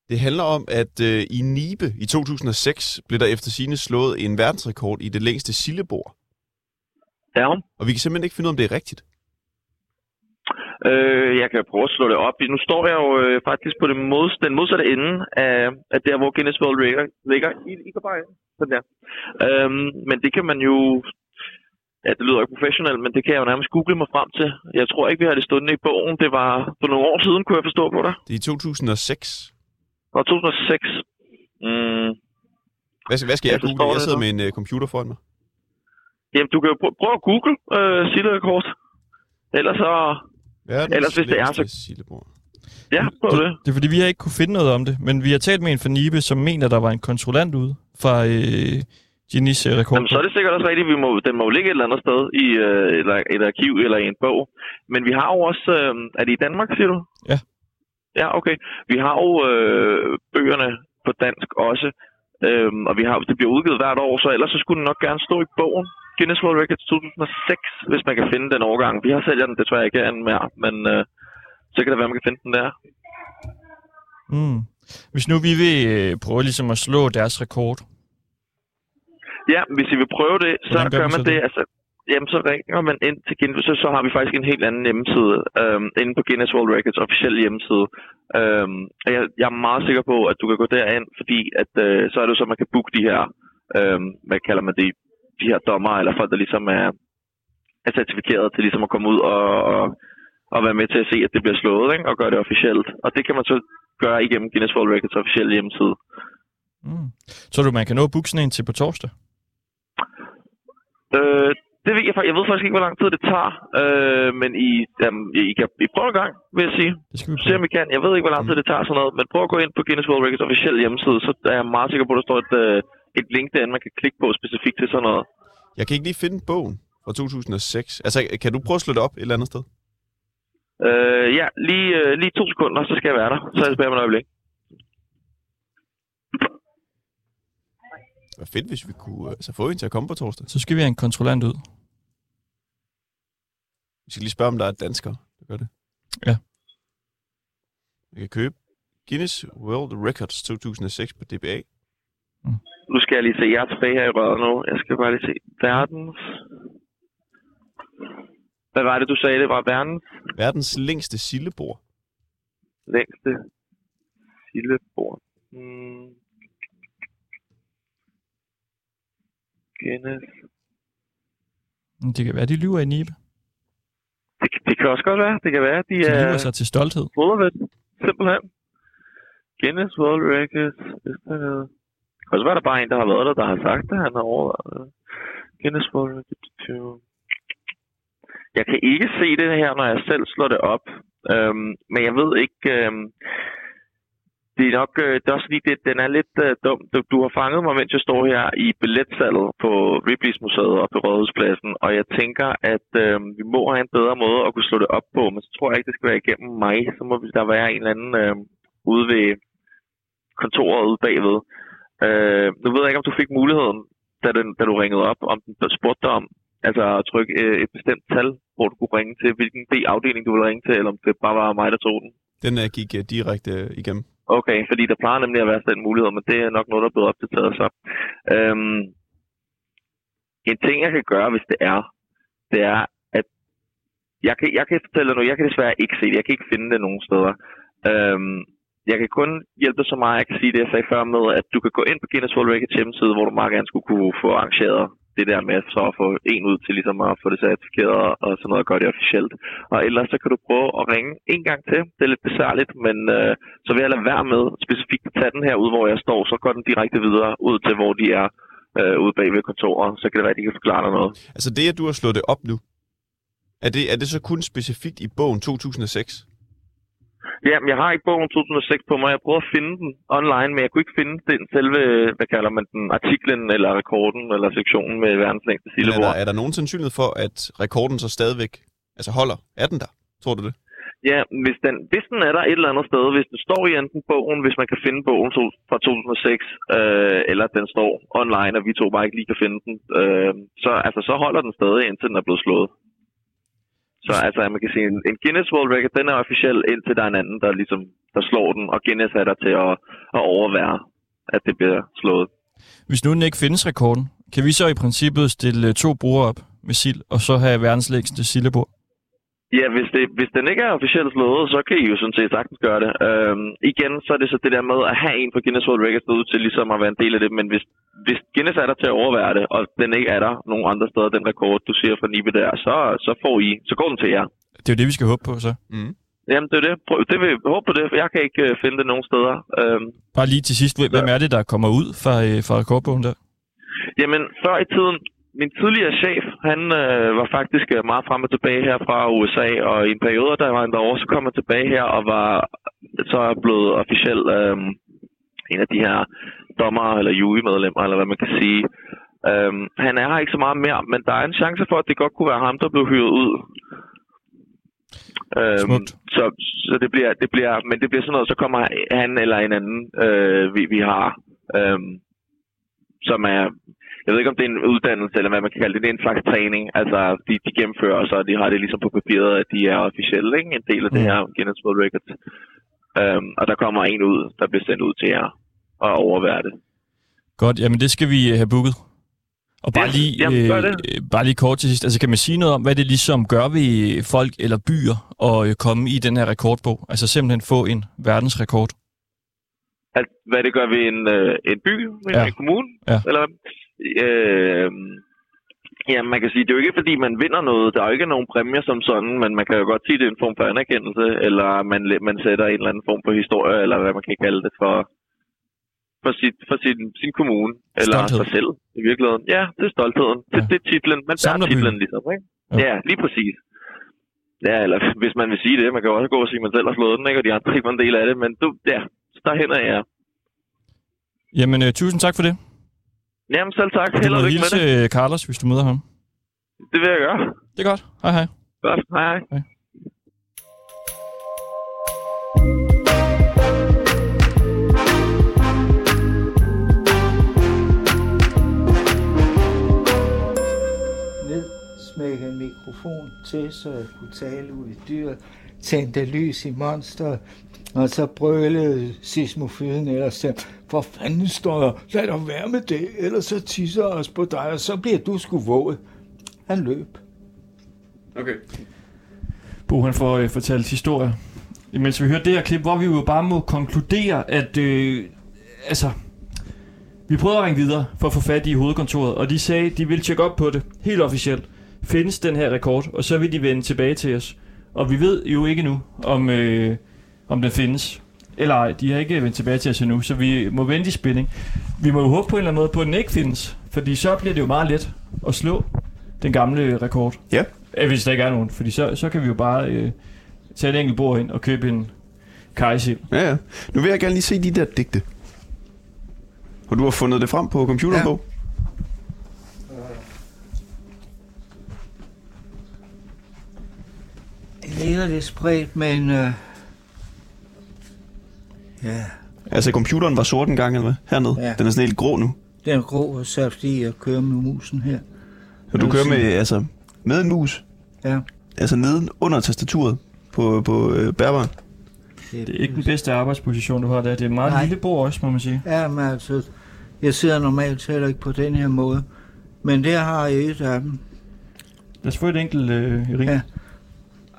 Det handler om, at øh, i Nibe i 2006 blev der efter sine slået en verdensrekord i det længste sillebord. Ja. Og vi kan simpelthen ikke finde ud af, om det er rigtigt. Øh, jeg kan prøve at slå det op. Nu står jeg jo øh, faktisk på det mod, den modsatte ende af, af der, hvor Guinness World Record ligger. I, I bare sådan der. Øhm, men det kan man jo... Ja, det lyder ikke professionelt, men det kan jeg jo nærmest google mig frem til. Jeg tror ikke, vi har det stående i bogen. Det var for nogle år siden, kunne jeg forstå på dig. Det er i 2006. Og 2006. Mm, Hvad, hvad skal jeg Jeg google? Jeg sidder med en øh, computer foran mig. jamen, du kan jo prø- prøve at google øh, Sille-rekord. Ellers så... Verdens Ellers hvis det er, så- sillebord. Ja, prøv det. Det er fordi, vi har ikke kunne finde noget om det, men vi har talt med en fra Nibe, som mener, der var en kontrollant ude fra øh, Guinness øh, rekord. Jamen, så er det sikkert også rigtigt. Vi må, den må jo ligge et eller andet sted i øh, eller et arkiv eller i en bog. Men vi har jo også... Øh, er det i Danmark, siger du? Ja. Ja, okay. Vi har jo øh, bøgerne på dansk også. Øhm, og vi har, det bliver udgivet hvert år, så ellers så skulle den nok gerne stå i bogen. Guinness World Records 2006, hvis man kan finde den overgang. Vi har sælger den desværre ikke an mere, men øh, så kan det være, man kan finde den der. Mm. Hvis nu vi vil øh, prøve ligesom at slå deres rekord. Ja, hvis I vil prøve det, så Hvordan gør gør man man så det. det? Altså, jamen, så ringer man ind til Guinness, så, så har vi faktisk en helt anden hjemmeside øhm, inde på Guinness World Records officielle hjemmeside. Øhm, og jeg, jeg er meget sikker på, at du kan gå derind, fordi at, øh, så er det så, man kan booke de her, øhm, hvad kalder man det, de her dommer, eller folk, der ligesom er, er certificeret til ligesom at komme ud og, og, og være med til at se, at det bliver slået, ikke? og gøre det officielt. Og det kan man så gøre igennem Guinness World Records officielle hjemmeside. Mm. Så du, man kan nå at booke sådan en til på torsdag? Øh, det ved jeg faktisk. Jeg ved faktisk ikke, hvor lang tid det tager. Øh, men I, jamen, I kan I prøve en gang, vil jeg sige. Det skal vi Se prøve. om I kan. Jeg ved ikke, hvor lang tid det tager sådan noget. Men prøv at gå ind på Guinness World Records officielle hjemmeside, så er jeg meget sikker på, at der står et, øh, et link derinde, man kan klikke på specifikt til sådan noget. Jeg kan ikke lige finde bogen fra 2006. Altså, kan du prøve at slå det op et eller andet sted? Øh, ja, lige, øh, lige to sekunder, så skal jeg være der. Så er jeg tilbage med et øjeblik. Det var fedt, hvis vi kunne øh, altså, få en til at komme på torsdag. Så skal vi have en kontrollant ud. Vi skal lige spørge, om der er danskere, der gør det. Ja. Vi kan købe Guinness World Records 2006 på DBA. Nu skal jeg lige se. Jeg er tilbage her i røret nu. Jeg skal bare lige se. Verdens... Hvad var det, du sagde? Det var verdens Verdens længste sillebord. længste sildebord. Hmm. Guinness. Men Det kan være, de lyver i Nibe. Det, det kan også godt være. Det kan være, de De er sig til stolthed. det. Simpelthen. Guinness World Records. Hvis der er noget. Og så var der bare en, der har været der, der har sagt det. Han har overvejet øh, det. Guinness World Jeg kan ikke se det her, når jeg selv slår det op. Øhm, men jeg ved ikke... Øhm, det er nok øh, det er også fordi, det, den er lidt øh, dum. Du, du har fanget mig, mens jeg står her i billetsalget på Ripley's Museet og på Rådhuspladsen, og jeg tænker, at øh, vi må have en bedre måde at kunne slå det op på, men så tror jeg ikke, det skal være igennem mig. Så må der være en eller anden øh, ude ved kontoret ude bagved. Øh, nu ved jeg ikke, om du fik muligheden, da, den, da du ringede op, om den spurgte dig om altså at trykke øh, et bestemt tal, hvor du kunne ringe til, hvilken B-afdeling du ville ringe til, eller om det bare var mig, der tog den. Den uh, gik uh, direkte uh, igennem. Okay, fordi der plejer nemlig at være sådan en mulighed, men det er nok noget, der er blevet opdateret så. Øhm, en ting, jeg kan gøre, hvis det er, det er, at jeg kan, jeg kan fortælle dig nu, jeg kan desværre ikke se det, jeg kan ikke finde det nogen steder. Øhm, jeg kan kun hjælpe så meget, jeg kan sige det, jeg sagde før med, at du kan gå ind på Guinness World Records hjemmeside, hvor du meget gerne skulle kunne få arrangeret det der med så at få en ud til ligesom at få det certificeret og sådan noget og gøre det officielt. Og ellers så kan du prøve at ringe en gang til. Det er lidt besværligt, men øh, så vil jeg lade være med specifikt at tage den her ud, hvor jeg står, så går den direkte videre ud til, hvor de er øh, ude bag ved kontoret. Så kan det være, at de kan forklare dig noget. Altså det, at du har slået det op nu, er det, er det så kun specifikt i bogen 2006? Ja, men jeg har ikke bogen 2006 på mig. Jeg prøvede at finde den online, men jeg kunne ikke finde den selve, hvad kalder man den, artiklen eller rekorden eller sektionen med verdens længste Eller er der, er der nogen sandsynlighed for, at rekorden så stadigvæk altså holder? Er den der? Tror du det? Ja, hvis den, hvis den er der et eller andet sted, hvis den står i enten bogen, hvis man kan finde bogen to, fra 2006, øh, eller den står online, og vi to bare ikke lige kan finde den, øh, så, altså, så holder den stadig, indtil den er blevet slået. Så altså, man kan sige, en, en Guinness World Record, den er officiel, indtil der er en anden, der ligesom der slår den, og Guinness er der til at, at overvære, at det bliver slået. Hvis nu den ikke findes rekorden, kan vi så i princippet stille to brugere op med sild, og så have verdens længste sildebord? Ja, hvis, det, hvis den ikke er officielt slået, så kan I jo sådan set sagtens gøre det. Øhm, igen, så er det så det der med at have en på Guinness World Records derude til ligesom at være en del af det, men hvis, hvis Guinness er der til at overvære det, og den ikke er der nogen andre steder, den rekord, du siger fra Nibe der, så, så får I, så går den til jer. Det er jo det, vi skal håbe på så. Mm. Jamen, det er det. Prøv, det vil håbe på det, for jeg kan ikke øh, finde det nogen steder. Øhm, Bare lige til sidst, hvem hvem er det, der kommer ud fra, øh, fra rekordbogen der? Jamen, før i tiden, min tidligere chef, han øh, var faktisk øh, meget frem og tilbage her fra USA, og i en periode, der var han derovre, så kom han tilbage her og var så blevet officielt øh, en af de her dommer eller jurymedlemmer, eller hvad man kan sige. Øh, han er her ikke så meget mere, men der er en chance for, at det godt kunne være ham, der blev hyret ud. Øhm, Smukt. så, så det bliver, det bliver, men det bliver sådan noget, så kommer han eller en anden, øh, vi, vi har, øhm, som er, jeg ved ikke om det er en uddannelse, eller hvad man kan kalde det, det er en slags træning. Altså, de, de gennemfører, og så de har det ligesom på papiret, at de er officielle, ikke? En del af det Mm. her Guinness World Records. Øhm, og der kommer en ud, der bliver sendt ud til jer og overvære det. Godt, jamen det skal vi øh, have booket. Og bare Ja, lige, jamen, det. øh, bare lige kort til sidst, altså kan man sige noget om, hvad det ligesom gør ved folk eller byer at øh, komme i den her rekordbog? Altså simpelthen få en verdensrekord. At, hvad det gør ved en, øh, en by, Ja. en kommune, Ja. eller? Øh, ja, man kan sige, det er jo ikke fordi, man vinder noget. Der er jo ikke nogen præmier som sådan, men man kan jo godt sige, det er en form for anerkendelse, eller man, man sætter en eller anden form for historie, eller hvad man kan kalde det for, for, sit, for sin, sin kommune, eller Stolthed. sig selv i virkeligheden. Ja, det er stoltheden. Det, Ja. det er titlen. Man tager titlen ligesom, ikke? Ja. Ja. lige præcis. Ja, eller hvis man vil sige det, man kan også gå og sige, at man selv har slået den, ikke? og de andre ikke var en del af det, men du, ja, derhen er jeg. Jamen øh, tusind tak for det. Jamen selv tak. Held og lykke med det. Carlos, hvis du møder ham. Det vil jeg gøre. Det er godt. Hej hej. Godt. Hej hej. ned, smækkede en mikrofon til, så jeg kunne tale ud i dyret, tændte lys i monsteret, og så brølede sismofyden ellers til, for fanden står der, lad dig være med det, ellers så tisser os på dig, og så bliver du sgu våget. Han løb. Okay. Bo han får øh, fortalt historier. Mens vi hører det her klip, hvor vi jo bare må konkludere, at øh, altså, vi prøvede at ringe videre for at få fat i hovedkontoret, og de sagde, de ville tjekke op på det, helt officielt. Findes den her rekord, og så vil de vende tilbage til os. Og vi ved jo ikke nu, om, øh, om den findes. Eller ej, de har ikke vendt tilbage til os endnu, så vi må vente i spænding. Vi må jo håbe på en eller anden måde på, at den ikke findes, fordi så bliver det jo meget let at slå den gamle rekord. Ja. Hvis der ikke er nogen, fordi så, så kan vi jo bare øh, tage et enkelt bord ind og købe en kajsild. Ja, ja. Nu vil jeg gerne lige se de der digte. Og du har fundet det frem på computeren, Ja. Det ligger lidt spredt, men... Øh, ja, Altså, computeren var sort en gang, eller hvad? Hernede. Ja. Den er sådan helt grå nu. den er grå og saftig at køre med musen her. Og du Jeg kører med, altså, med en mus. Ja, Altså, neden under tastaturet på, på øh, bærbaren. Det er ikke den bedste arbejdsposition, du har der. Det er et meget Nej. lille bord også, må man sige. Ja, men altså, jeg sidder normalt heller ikke på den her måde. Men der har jeg et af dem. Lad os få et enkelt øh, ring. Ja.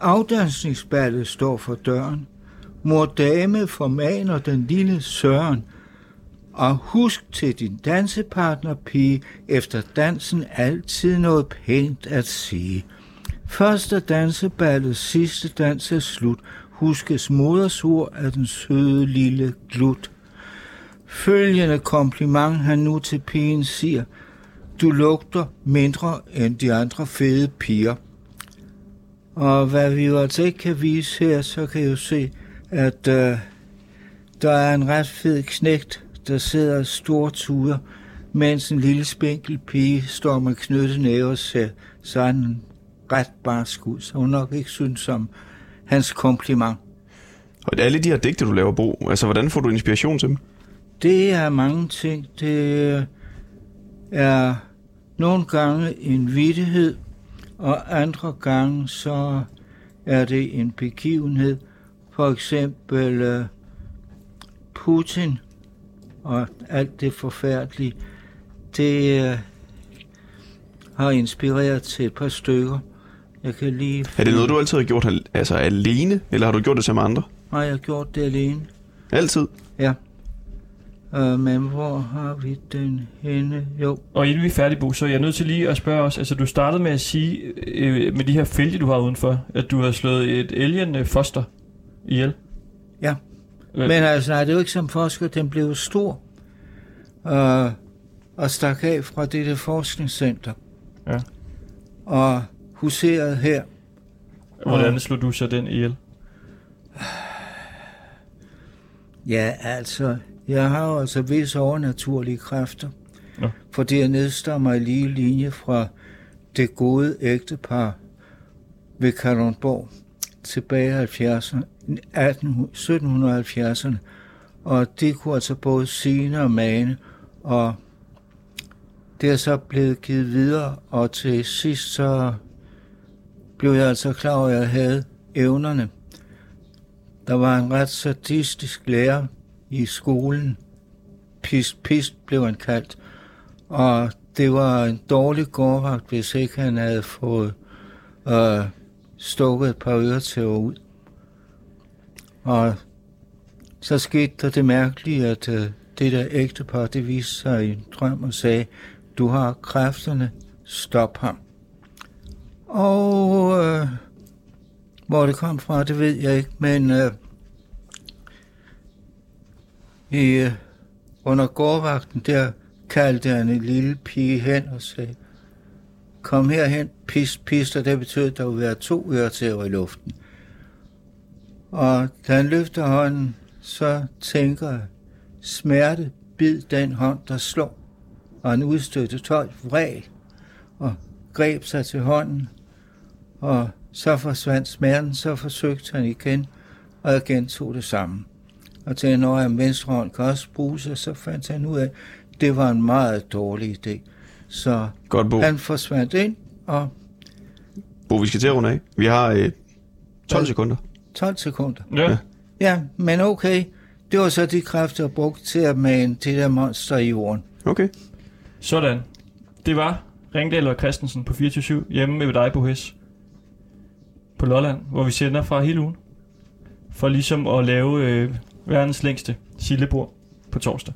Afdansningsballet står for døren, Mor dame formaner den lille Søren. Og husk til din dansepartner, pige, efter dansen altid noget pænt at sige. Første danseballet, sidste dans er slut. Huskes modersord af den søde lille glut. Følgende kompliment han nu til pigen siger. Du lugter mindre end de andre fede piger. Og hvad vi jo altså ikke kan vise her, så kan jeg jo se, at øh, der er en ret fed knægt, der sidder store tuder, mens en lille spinkel pige står med knyttet næve og ser sådan ret barsk ud, så hun nok ikke synes om hans kompliment. Og alle de her digte, du laver, Bo, altså hvordan får du inspiration til dem? Det er mange ting. Det er nogle gange en vittighed, og andre gange så er det en begivenhed. For eksempel øh, Putin og alt det forfærdelige. Det øh, har inspireret til et par stykker. Jeg kan lige... Er det noget, du altid har gjort al- altså alene, eller har du gjort det sammen med andre? Nej, jeg har gjort det alene. Altid? Ja. Øh, men hvor har vi den henne? Jo, Og inden vi er færdige, Bo, så er jeg nødt til lige at spørge os, altså du startede med at sige, øh, med de her fælge, du har udenfor, at du har slået et alien øh, foster ihjel. Ja. Øh, Men altså, nej, det er jo ikke som forsker, den blev stor øh, og stak af fra dette forskningscenter. Ja. Og huserede her. Hvordan slog du så den ihjel? Ja, altså, jeg har jo altså visse overnaturlige kræfter. Nå. Fordi jeg nedstammer i lige linje fra det gode ægtepar ved Kalundborg tilbage i 70'erne, 18, 1770'erne. Og de kunne altså både sine og mane, og det er så blevet givet videre, og til sidst så blev jeg altså klar over, at jeg havde evnerne. Der var en ret sadistisk lærer i skolen. Pist, pist blev han kaldt. Og det var en dårlig gårdvagt, hvis ikke han havde fået øh, stukket et par ører til ud. Og så skete der det mærkelige, at øh, det der ægtepar, det viste sig i en drøm og sagde, du har kræfterne, stop ham. Og øh, hvor det kom fra, det ved jeg ikke, men øh, i, øh, under gårdvagten, der kaldte han en lille pige hen og sagde, kom herhen, pist, pist, og det betød, at der ville være to øretæver i luften. Og da han løfter hånden, så tænker jeg, smerte bid den hånd, der slår. Og han udstødte 12 vræl og greb sig til hånden, og så forsvandt smerten, så forsøgte han igen, og jeg gentog det samme. Og til når han venstre hånd kan også bruges, og så fandt han ud af, at det var en meget dårlig idé. Så Godt, Bo. han forsvandt ind, og Bo, vi skal til at runde af. Vi har øh, 12 Hvad? sekunder. 12 sekunder. Ja. Ja. Men okay. Det var så de kræfter, jeg brugte til at mane det der monster i jorden. Okay. Sådan. Det var Ringdal og Christensen på 24 hjemme med dig på Hes på Lolland, hvor vi sender fra hele ugen. For ligesom at lave øh, verdens længste sillebord på torsdag.